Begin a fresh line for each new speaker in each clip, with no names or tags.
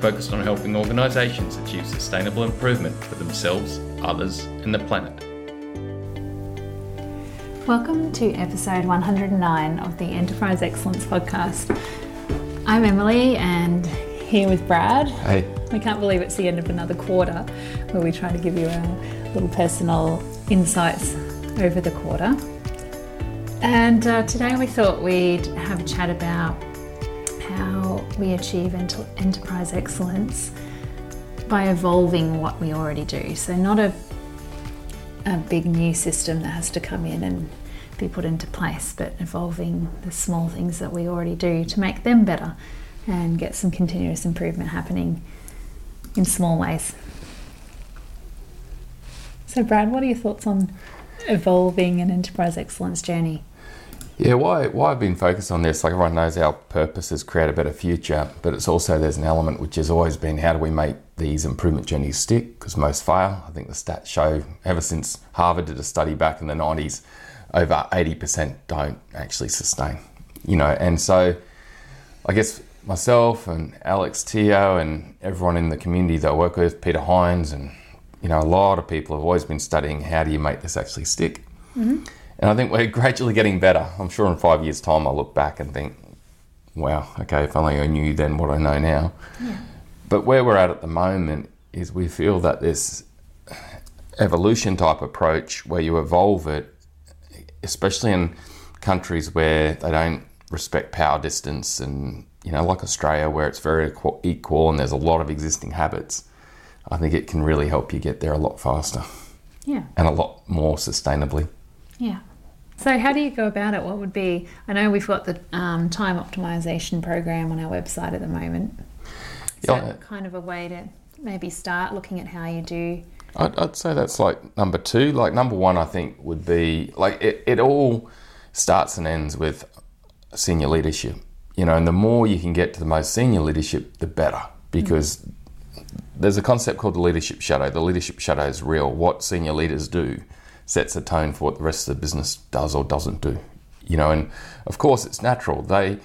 focused on helping organisations achieve sustainable improvement for themselves, others, and the planet.
Welcome to episode 109 of the Enterprise Excellence Podcast. I'm Emily and here with Brad.
Hey.
We can't believe it's the end of another quarter where we try to give you our little personal insights over the quarter. And uh, today we thought we'd have a chat about how we achieve ent- enterprise excellence by evolving what we already do. So, not a, a big new system that has to come in and be put into place, but evolving the small things that we already do to make them better and get some continuous improvement happening in small ways. So, Brad, what are your thoughts on evolving an enterprise excellence journey?
Yeah, why, why I've been focused on this, like everyone knows our purpose is create a better future, but it's also there's an element which has always been how do we make these improvement journeys stick? Because most fail. I think the stats show ever since Harvard did a study back in the 90s, over 80% don't actually sustain. You know, and so I guess myself and Alex Teo and everyone in the community that I work with, Peter Hines, and you know, a lot of people have always been studying how do you make this actually stick. Mm-hmm. And I think we're gradually getting better. I'm sure in five years' time, I'll look back and think, wow, okay, if only I knew then what I know now. Yeah. But where we're at at the moment is we feel that this evolution type approach where you evolve it, especially in countries where they don't respect power distance and, you know, like Australia where it's very equal and there's a lot of existing habits, I think it can really help you get there a lot faster.
Yeah.
And a lot more sustainably.
Yeah. So, how do you go about it? What would be? I know we've got the um, time optimization program on our website at the moment. Is yeah, that kind of a way to maybe start looking at how you do?
I'd, I'd, say that's like number two. Like number one, I think would be like it, it all starts and ends with senior leadership. You know, and the more you can get to the most senior leadership, the better because. Mm. There's a concept called the leadership shadow. The leadership shadow is real. What senior leaders do sets a tone for what the rest of the business does or doesn't do. You know, and of course it's natural. They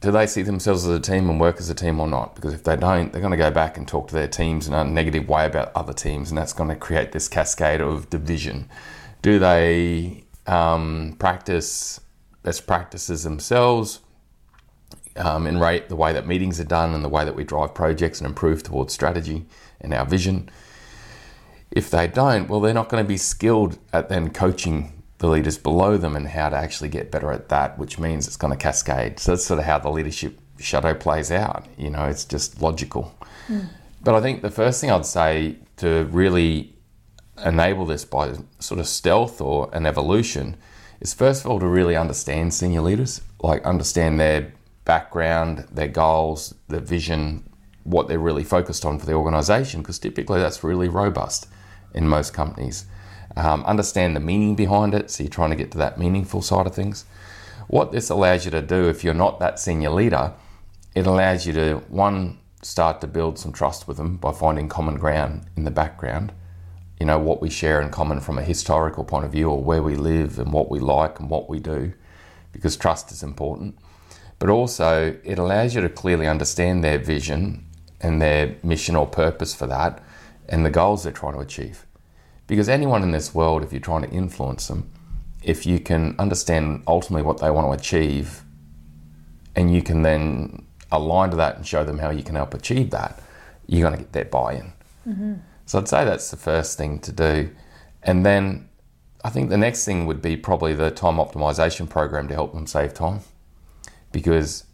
do they see themselves as a team and work as a team or not? Because if they don't, they're going to go back and talk to their teams in a negative way about other teams, and that's going to create this cascade of division. Do they um, practice best practices themselves um, and rate the way that meetings are done and the way that we drive projects and improve towards strategy and our vision? If they don't, well, they're not going to be skilled at then coaching the leaders below them and how to actually get better at that, which means it's going to cascade. So that's sort of how the leadership shadow plays out. You know, it's just logical. Mm. But I think the first thing I'd say to really enable this by sort of stealth or an evolution is first of all to really understand senior leaders, like understand their background, their goals, their vision, what they're really focused on for the organization, because typically that's really robust in most companies. Um, understand the meaning behind it, so you're trying to get to that meaningful side of things. What this allows you to do, if you're not that senior leader, it allows you to, one, start to build some trust with them by finding common ground in the background. You know, what we share in common from a historical point of view, or where we live and what we like and what we do, because trust is important. But also, it allows you to clearly understand their vision and their mission or purpose for that and the goals they're trying to achieve. Because anyone in this world, if you're trying to influence them, if you can understand ultimately what they want to achieve and you can then align to that and show them how you can help achieve that, you're going to get their buy in. Mm-hmm. So I'd say that's the first thing to do. And then I think the next thing would be probably the time optimization program to help them save time because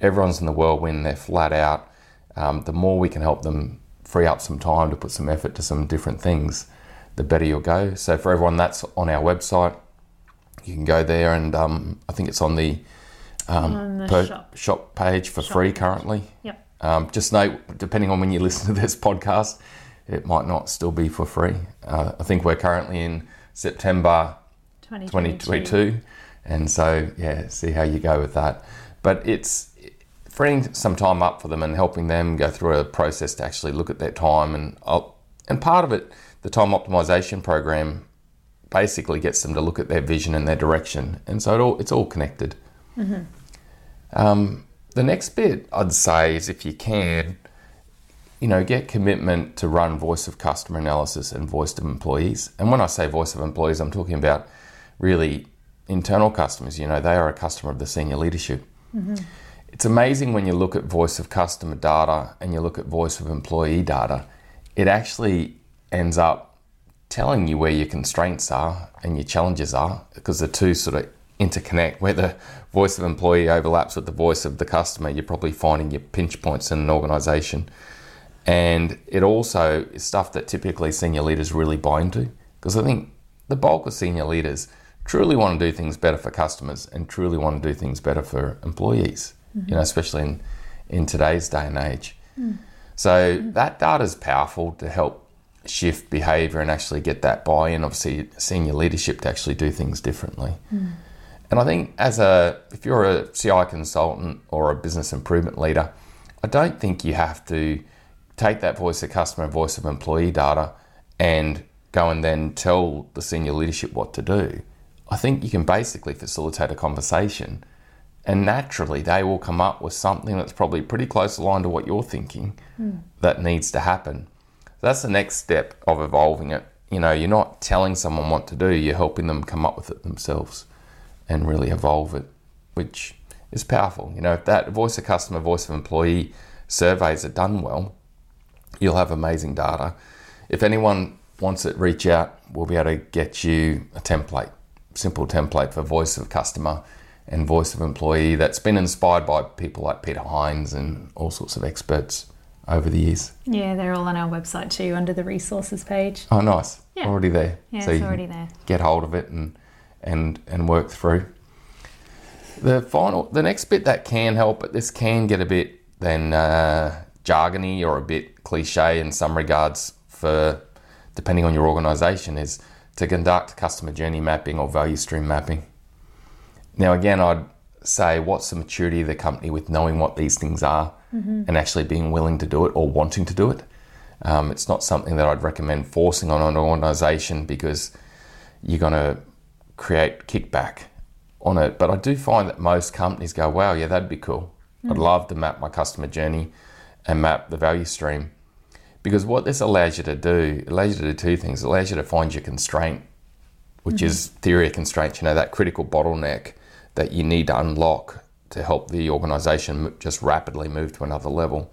everyone's in the whirlwind, they're flat out. Um, the more we can help them free up some time to put some effort to some different things, the better you'll go. So for everyone, that's on our website. You can go there, and um, I think it's on the, um,
on the shop.
shop. page for
shop
free
page.
currently.
Yep.
Um, just note, depending on when you listen to this podcast, it might not still be for free. Uh, I think we're currently in September 2022. And so, yeah, see how you go with that. But it's freeing some time up for them and helping them go through a process to actually look at their time. And, and part of it, the time optimization program basically gets them to look at their vision and their direction. And so it all, it's all connected. Mm-hmm. Um, the next bit I'd say is if you can, you know, get commitment to run voice of customer analysis and voice of employees. And when I say voice of employees, I'm talking about really internal customers. You know, they are a customer of the senior leadership. Mm-hmm. It's amazing when you look at voice of customer data and you look at voice of employee data, it actually ends up telling you where your constraints are and your challenges are because the two sort of interconnect. Where the voice of employee overlaps with the voice of the customer, you're probably finding your pinch points in an organization. And it also is stuff that typically senior leaders really buy into because I think the bulk of senior leaders truly want to do things better for customers and truly want to do things better for employees, mm-hmm. you know, especially in, in today's day and age. Mm. So mm. that data is powerful to help shift behavior and actually get that buy-in of senior leadership to actually do things differently. Mm. And I think as a if you're a CI consultant or a business improvement leader, I don't think you have to take that voice of customer, voice of employee data and go and then tell the senior leadership what to do. I think you can basically facilitate a conversation and naturally they will come up with something that's probably pretty close aligned to what you're thinking mm. that needs to happen. That's the next step of evolving it. You know, you're not telling someone what to do, you're helping them come up with it themselves and really evolve it, which is powerful. You know, if that voice of customer, voice of employee surveys are done well, you'll have amazing data. If anyone wants it, reach out. We'll be able to get you a template simple template for voice of customer and voice of employee that's been inspired by people like Peter Hines and all sorts of experts over the years.
Yeah, they're all on our website too under the resources page.
Oh, nice. Yeah. Already there.
Yeah, so it's already there.
Get hold of it and and and work through. The final, the next bit that can help, but this can get a bit then uh, jargony or a bit cliche in some regards for depending on your organisation is to conduct customer journey mapping or value stream mapping. Now, again, I'd say what's the maturity of the company with knowing what these things are mm-hmm. and actually being willing to do it or wanting to do it. Um, it's not something that I'd recommend forcing on an organization because you're going to create kickback on it. But I do find that most companies go, wow, yeah, that'd be cool. Mm-hmm. I'd mm. love to map my customer journey and map the value stream. Because what this allows you to do, it allows you to do two things. It allows you to find your constraint, which mm-hmm. is theory of constraints, you know, that critical bottleneck that you need to unlock to help the organization just rapidly move to another level.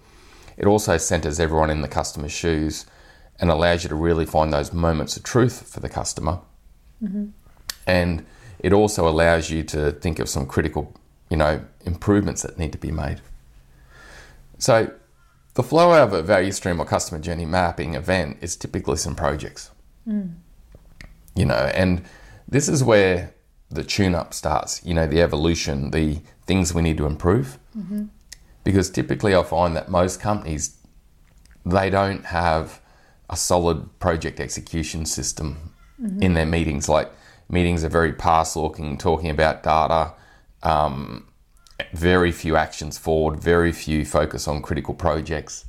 It also centers everyone in the customer's shoes and allows you to really find those moments of truth for the customer. Mm-hmm. And it also allows you to think of some critical, you know, improvements that need to be made. So the flow of a value stream or customer journey mapping event is typically some projects. Mm. You know, and this is where the tune up starts, you know, the evolution, the things we need to improve. Mm-hmm. Because typically I find that most companies, they don't have a solid project execution system mm-hmm. in their meetings. Like meetings are very past looking, talking about data, um, very few actions forward, very few focus on critical projects.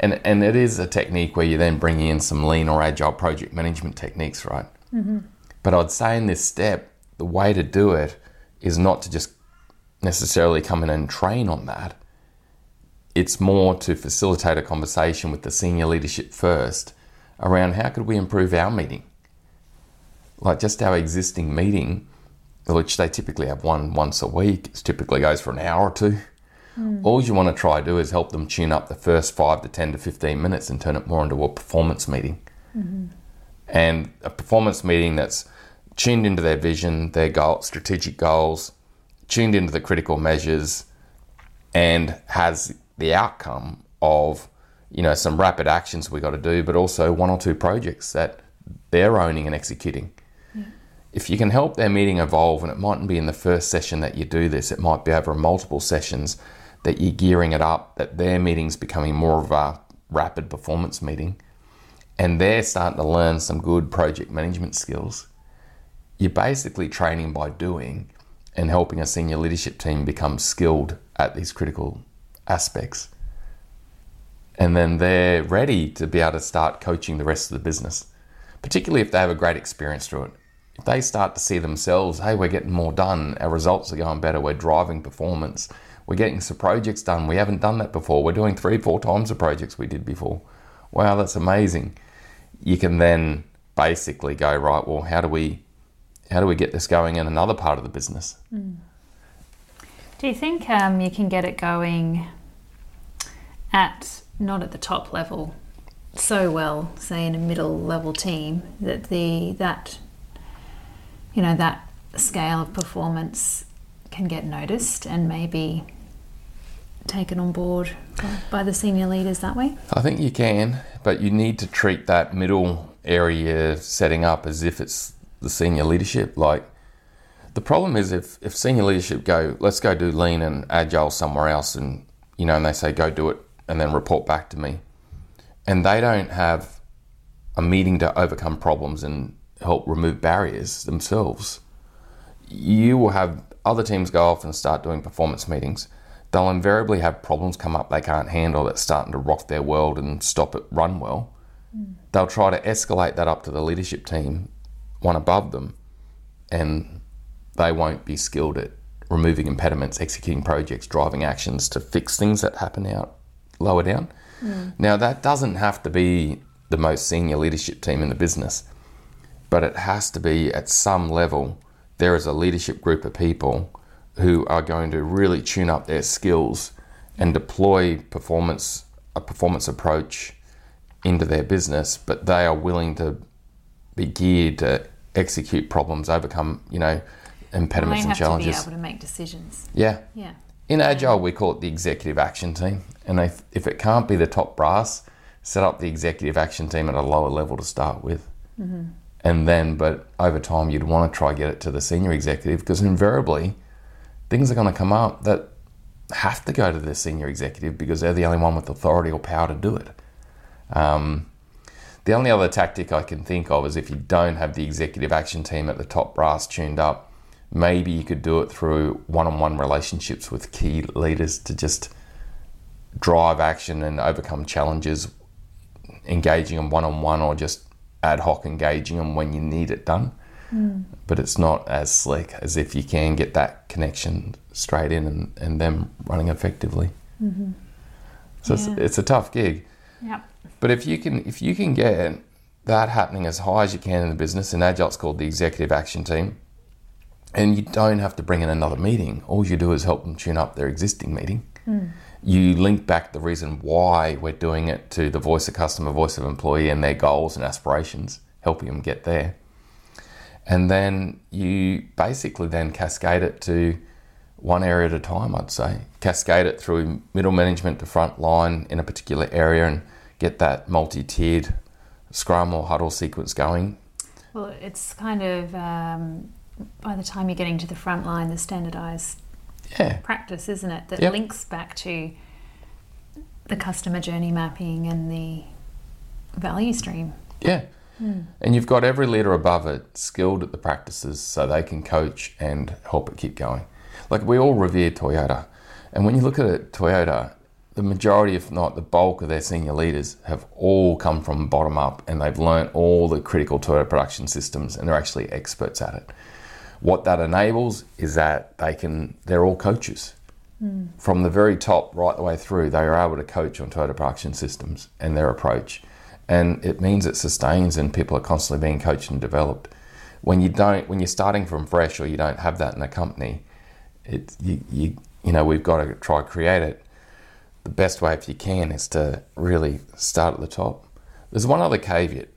And, and it is a technique where you're then bringing in some lean or agile project management techniques, right? Mm-hmm. But I'd say in this step, the way to do it is not to just necessarily come in and train on that. It's more to facilitate a conversation with the senior leadership first around how could we improve our meeting? Like just our existing meeting which they typically have one once a week. It typically goes for an hour or two. Mm. All you want to try to do is help them tune up the first five to 10 to 15 minutes and turn it more into a performance meeting. Mm-hmm. And a performance meeting that's tuned into their vision, their goal, strategic goals, tuned into the critical measures, and has the outcome of you know some rapid actions we got to do, but also one or two projects that they're owning and executing if you can help their meeting evolve, and it mightn't be in the first session that you do this, it might be over multiple sessions, that you're gearing it up, that their meeting's becoming more of a rapid performance meeting, and they're starting to learn some good project management skills. You're basically training by doing and helping a senior leadership team become skilled at these critical aspects. And then they're ready to be able to start coaching the rest of the business, particularly if they have a great experience through it. If they start to see themselves, hey, we're getting more done, our results are going better, we're driving performance, we're getting some projects done. We haven't done that before. We're doing three, four times the projects we did before. Wow, that's amazing. You can then basically go right. Well, how do we how do we get this going in another part of the business?
Mm. Do you think um, you can get it going at not at the top level so well, say in a middle level team, that the that you know that scale of performance can get noticed and maybe taken on board by the senior leaders that way?
I think you can, but you need to treat that middle area setting up as if it's the senior leadership. Like the problem is if, if senior leadership go, let's go do lean and agile somewhere else and you know, and they say go do it and then report back to me. And they don't have a meeting to overcome problems and help remove barriers themselves. You will have other teams go off and start doing performance meetings, they'll invariably have problems come up they can't handle that's starting to rock their world and stop it run well. Mm. They'll try to escalate that up to the leadership team, one above them, and they won't be skilled at removing impediments, executing projects, driving actions to fix things that happen out lower down. Mm. Now, that doesn't have to be the most senior leadership team in the business, but it has to be at some level there is a leadership group of people who are going to really tune up their skills and deploy performance a performance approach into their business, but they are willing to be geared to execute problems, overcome, you know, impediments
well,
and challenges.
To be able to make decisions.
Yeah.
Yeah.
In Agile, we call it the executive action team, and if, if it can't be the top brass, set up the executive action team at a lower level to start with. Mm-hmm and then but over time you'd want to try get it to the senior executive because invariably things are going to come up that have to go to the senior executive because they're the only one with authority or power to do it um, the only other tactic i can think of is if you don't have the executive action team at the top brass tuned up maybe you could do it through one-on-one relationships with key leaders to just drive action and overcome challenges engaging them one-on-one or just ad hoc engaging them when you need it done. Mm. But it's not as slick as if you can get that connection straight in and, and them running effectively. Mm-hmm. So yeah. it's, it's, a tough gig.
Yep.
But if you can if you can get that happening as high as you can in the business, and Agile's called the executive action team, and you don't have to bring in another meeting. All you do is help them tune up their existing meeting. Mm you link back the reason why we're doing it to the voice of customer, voice of employee, and their goals and aspirations, helping them get there. And then you basically then cascade it to one area at a time, I'd say. Cascade it through middle management to front line in a particular area and get that multi tiered scrum or huddle sequence going.
Well, it's kind of um, by the time you're getting to the front line, the standardized
yeah.
practice, isn't it? That
yep.
links back to the customer journey mapping and the value stream.
Yeah. Mm. And you've got every leader above it skilled at the practices so they can coach and help it keep going. Like we all revere Toyota. And when you look at it, Toyota, the majority, if not the bulk of their senior leaders, have all come from bottom up and they've learned all the critical Toyota production systems and they're actually experts at it. What that enables is that they can, they're all coaches. Mm. From the very top right the way through, they are able to coach on Toyota production systems and their approach. And it means it sustains and people are constantly being coached and developed. When you don't, when you're starting from fresh or you don't have that in a company, it, you, you, you know, we've got to try to create it. The best way, if you can, is to really start at the top. There's one other caveat.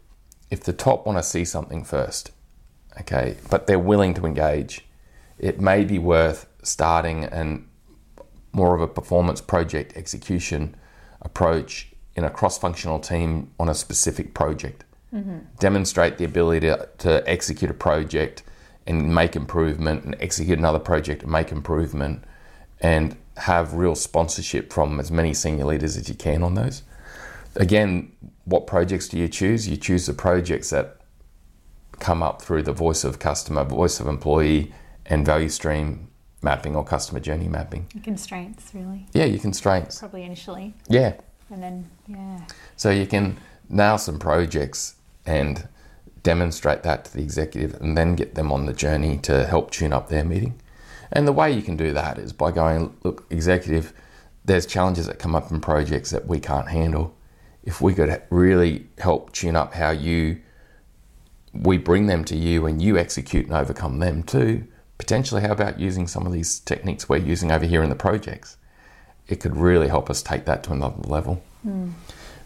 If the top want to see something first, okay, but they're willing to engage, it may be worth starting and more of a performance project execution approach in a cross-functional team on a specific project. Mm-hmm. Demonstrate the ability to, to execute a project and make improvement, and execute another project and make improvement, and have real sponsorship from as many senior leaders as you can on those. Again, what projects do you choose? You choose the projects that come up through the voice of customer, voice of employee, and value stream mapping or customer journey mapping.
Your constraints, really,
Yeah, your constraints.
probably initially,
Yeah.
and then yeah,
So you can nail some projects and demonstrate that to the executive and then get them on the journey to help tune up their meeting. And the way you can do that is by going, look, executive, there's challenges that come up in projects that we can't handle. If we could really help tune up how you, we bring them to you and you execute and overcome them too, potentially how about using some of these techniques we're using over here in the projects? It could really help us take that to another level.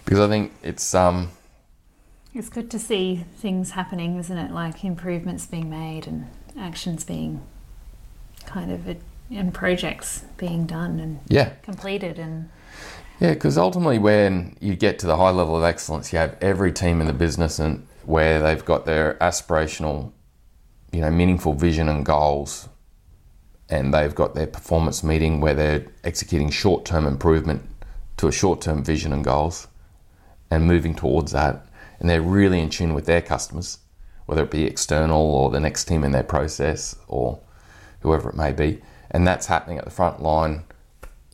Because I think it's, um,
it's good to see things happening, isn't it? Like improvements being made and actions being kind of and projects being done and
yeah,
completed and
Yeah, because ultimately, when you get to the high level of excellence, you have every team in the business and where they've got their aspirational, you know, meaningful vision and goals, and they've got their performance meeting where they're executing short-term improvement to a short-term vision and goals, and moving towards that, and they're really in tune with their customers, whether it be external or the next team in their process or whoever it may be, and that's happening at the front line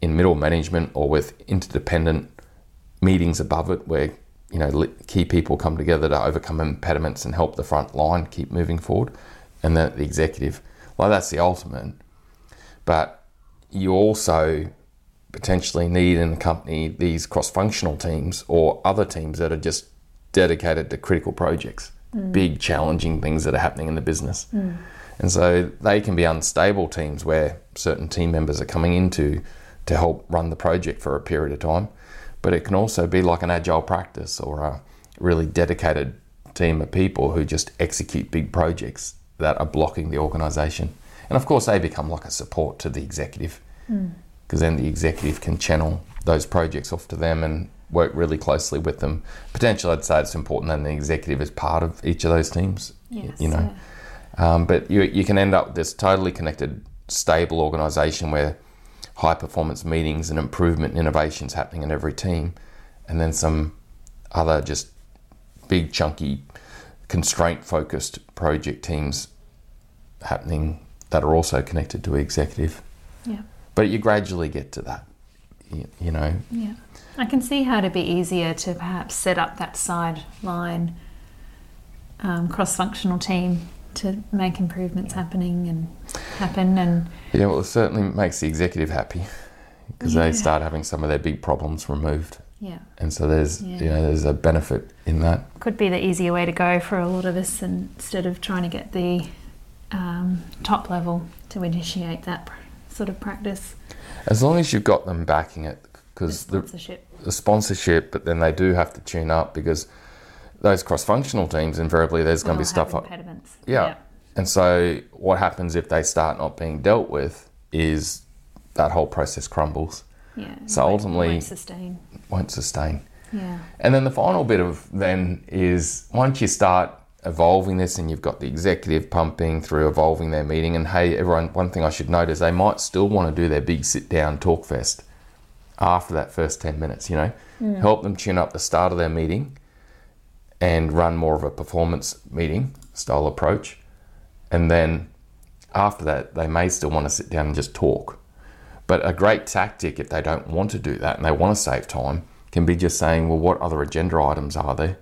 in middle management or with interdependent meetings above it where you know key people come together to overcome impediments and help the front line keep moving forward. And then the executive well that's the ultimate. But you also potentially need in the company these cross-functional teams or other teams that are just dedicated to critical projects mm. big challenging things that are happening in the business mm. And so they can be unstable teams where certain team members are coming into to help run the project for a period of time. But it can also be like an agile practice or a really dedicated team of people who just execute big projects that are blocking the organization. And of course, they become like a support to the executive hmm. because then the executive can channel those projects off to them and work really closely with them. Potentially, I'd say it's important that the executive is part of each of those teams.
yes,
you know.
yeah.
Um, but you, you can end up with this totally connected, stable organization where high performance meetings and improvement and innovations happening in every team, and then some other just big, chunky, constraint focused project teams happening that are also connected to executive.
yeah.
But you gradually get to that, you, you know.
Yeah, I can see how it'd be easier to perhaps set up that sideline um, cross-functional team to make improvements happening and happen. And
Yeah, well, it certainly makes the executive happy because
Yeah.
they start having some of their big problems removed.
yeah,
And so there's, you know, there's a benefit in that.
could be the easier way to go for a lot of us, instead of trying to get the um, top level to initiate that sort of practice.
As long as you've got them backing it, because the,
sponsorship.
the sponsorship, but then they do have to tune up because those cross-functional teams invariably there's going to be stuff
have impediments.
Yeah. And so what happens if they start not being dealt with is that whole process crumbles,
yeah.
So
won't-
ultimately-
won't sustain.
won't sustain.
Yeah,
And then the final bit of then is once you start evolving this and you've got the executive pumping through evolving their meeting and hey everyone one thing I should note is they might still want to do their big sit down talk fest after that first 10 minutes, you know. Mm. Help them tune up the start of their meeting and run more of a performance meeting style approach. And then after that they may still want to sit down and just talk. But a great tactic, if they don't want to do that and they want to save time, can be just saying, well, what other agenda items are there?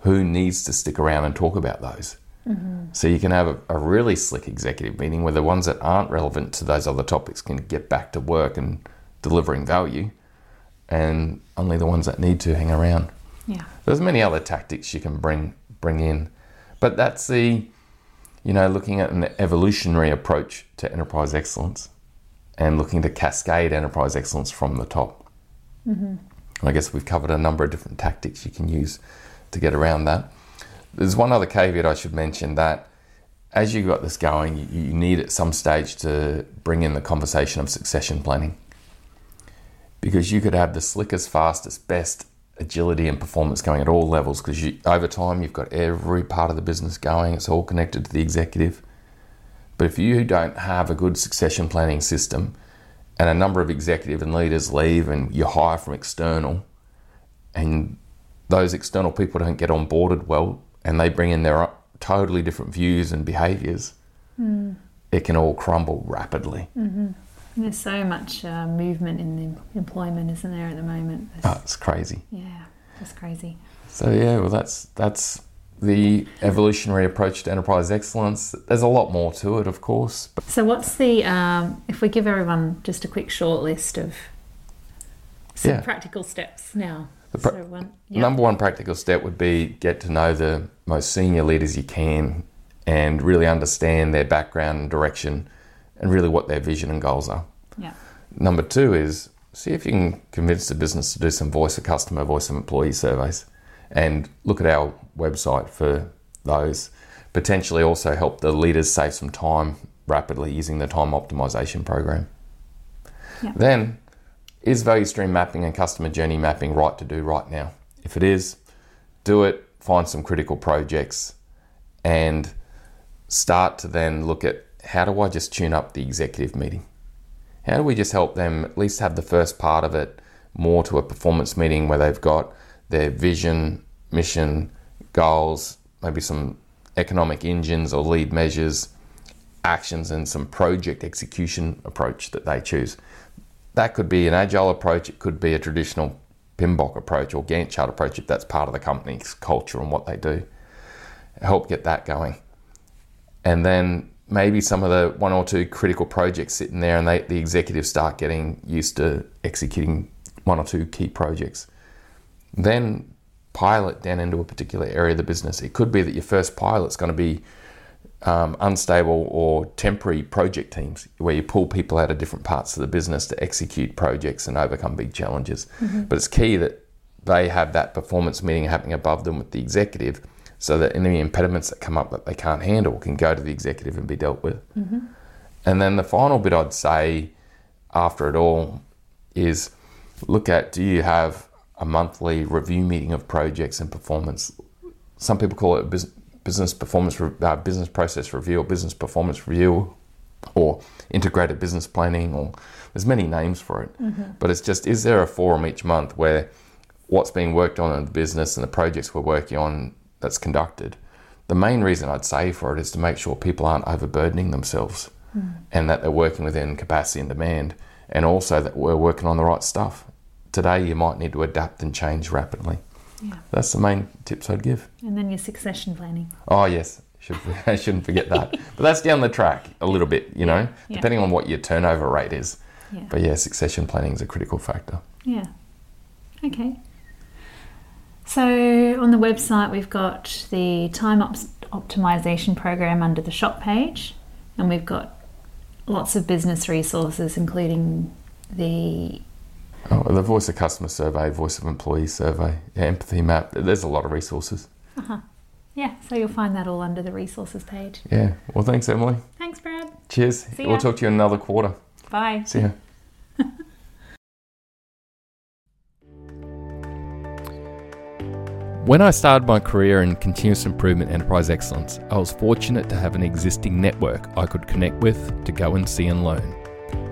Who needs to stick around and talk about those? Mm-hmm. So you can have a, a really slick executive meeting where the ones that aren't relevant to those other topics can get back to work and delivering value, and only the ones that need to hang around.
yeah,
There's many other tactics you can bring bring in, but that's the, you know, looking at an evolutionary approach to enterprise excellence, and looking to cascade enterprise excellence from the top. Mm-hmm. I guess we've covered a number of different tactics you can use to get around that. There's one other caveat I should mention that as you got this going, you, you need at some stage to bring in the conversation of succession planning because you could have the slickest, fastest, best agility and performance going at all levels because over time you've got every part of the business going, it's all connected to the executive. But if you don't have a good succession planning system and a number of executive and leaders leave and you hire from external and those external people don't get onboarded well and they bring in their totally different views and behaviors, mm. it can all crumble rapidly.
Mm-hmm. There's so much uh, movement in the employment, isn't there, at the moment?
oh, it's crazy.
Yeah, it's crazy.
So yeah, well, that's that's the evolutionary approach to enterprise excellence. There's a lot more to it, of course.
So, what's the um, if we give everyone just a quick short list of some yeah. practical steps now?
Pra- so one, yep. Number one practical step would be get to know the most senior leaders you can and really understand their background and direction and really what their vision and goals are.
Yeah.
Number two is see if you can convince the business to do some voice of customer, voice of employee surveys and look at our website for those. Potentially also help the leaders save some time rapidly using the time optimization program. Yeah. Then, is value stream mapping and customer journey mapping right to do right now? If it is, do it, find some critical projects, and start to then look at how do I just tune up the executive meeting? How do we just help them at least have the first part of it more to a performance meeting where they've got their vision, mission, goals, maybe some economic engines or lead measures, actions, and some project execution approach that they choose. That could be an agile approach, it could be a traditional PMBOK approach or Gantt chart approach if that's part of the company's culture and what they do. Help get that going. And then maybe some of the one or two critical projects sitting there and they, the executives start getting used to executing one or two key projects. Then pilot down into a particular area of the business. It could be that your first pilot's going to be um, unstable or temporary project teams where you pull people out of different parts of the business to execute projects and overcome big challenges. Mm-hmm. But it's key that they have that performance meeting happening above them with the executive so that any impediments that come up that they can't handle can go to the executive and be dealt with. Mm-hmm. And then the final bit I'd say after it all is look at do you have a monthly review meeting of projects and performance. Some people call it business performance, uh, business process review, or business performance review, or integrated business planning, or there's many names for it. Mm-hmm. But it's just is there a forum each month where what's being worked on in the business and the projects we're working on that's conducted. The main reason I'd say for it is to make sure people aren't overburdening themselves mm. and that they're working within capacity and demand, and also that we're working on the right stuff today you might need to adapt and change rapidly. Yeah. That's the main tips I'd give.
And then your succession planning.
Oh yes, Should, I shouldn't forget that. but that's down the track a little bit, you know, yeah. depending on what your turnover rate is. Yeah. But yeah, succession planning is a critical factor.
Yeah. Okay. So on the website, we've got the time op- optimization program under the shop page, and we've got lots of business resources, including the
Oh, the voice of customer survey, voice of employee survey, empathy map. There's a lot of resources.
Uh-huh. Yeah, so you'll find that all under the resources page.
Yeah. Well, thanks, Emily.
Thanks, Brad.
Cheers. We'll talk to you in another quarter.
Bye.
See ya.
When I started my career in continuous improvement enterprise excellence, I was fortunate to have an existing network I could connect with to go and see and learn.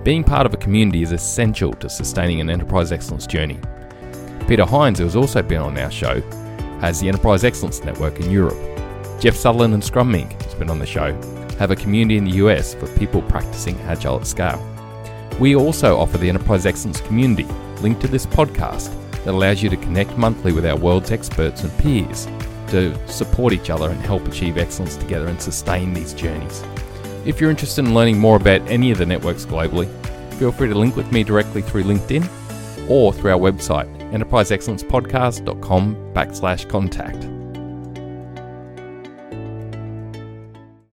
Being part of a community is essential to sustaining an enterprise excellence journey. Peter Hines, who has also been on our show, has the Enterprise Excellence Network in Europe. Jeff Sutherland and Scrum Inc., who's been on the show, have a community in the US for people practicing Agile at scale. We also offer the Enterprise Excellence community, linked to this podcast, that allows you to connect monthly with our world's experts and peers to support each other and help achieve excellence together and sustain these journeys. If you're interested in learning more about any of the networks globally, feel free to link with me directly through LinkedIn or through our website, enterpriseexcellencepodcast.com backslash contact.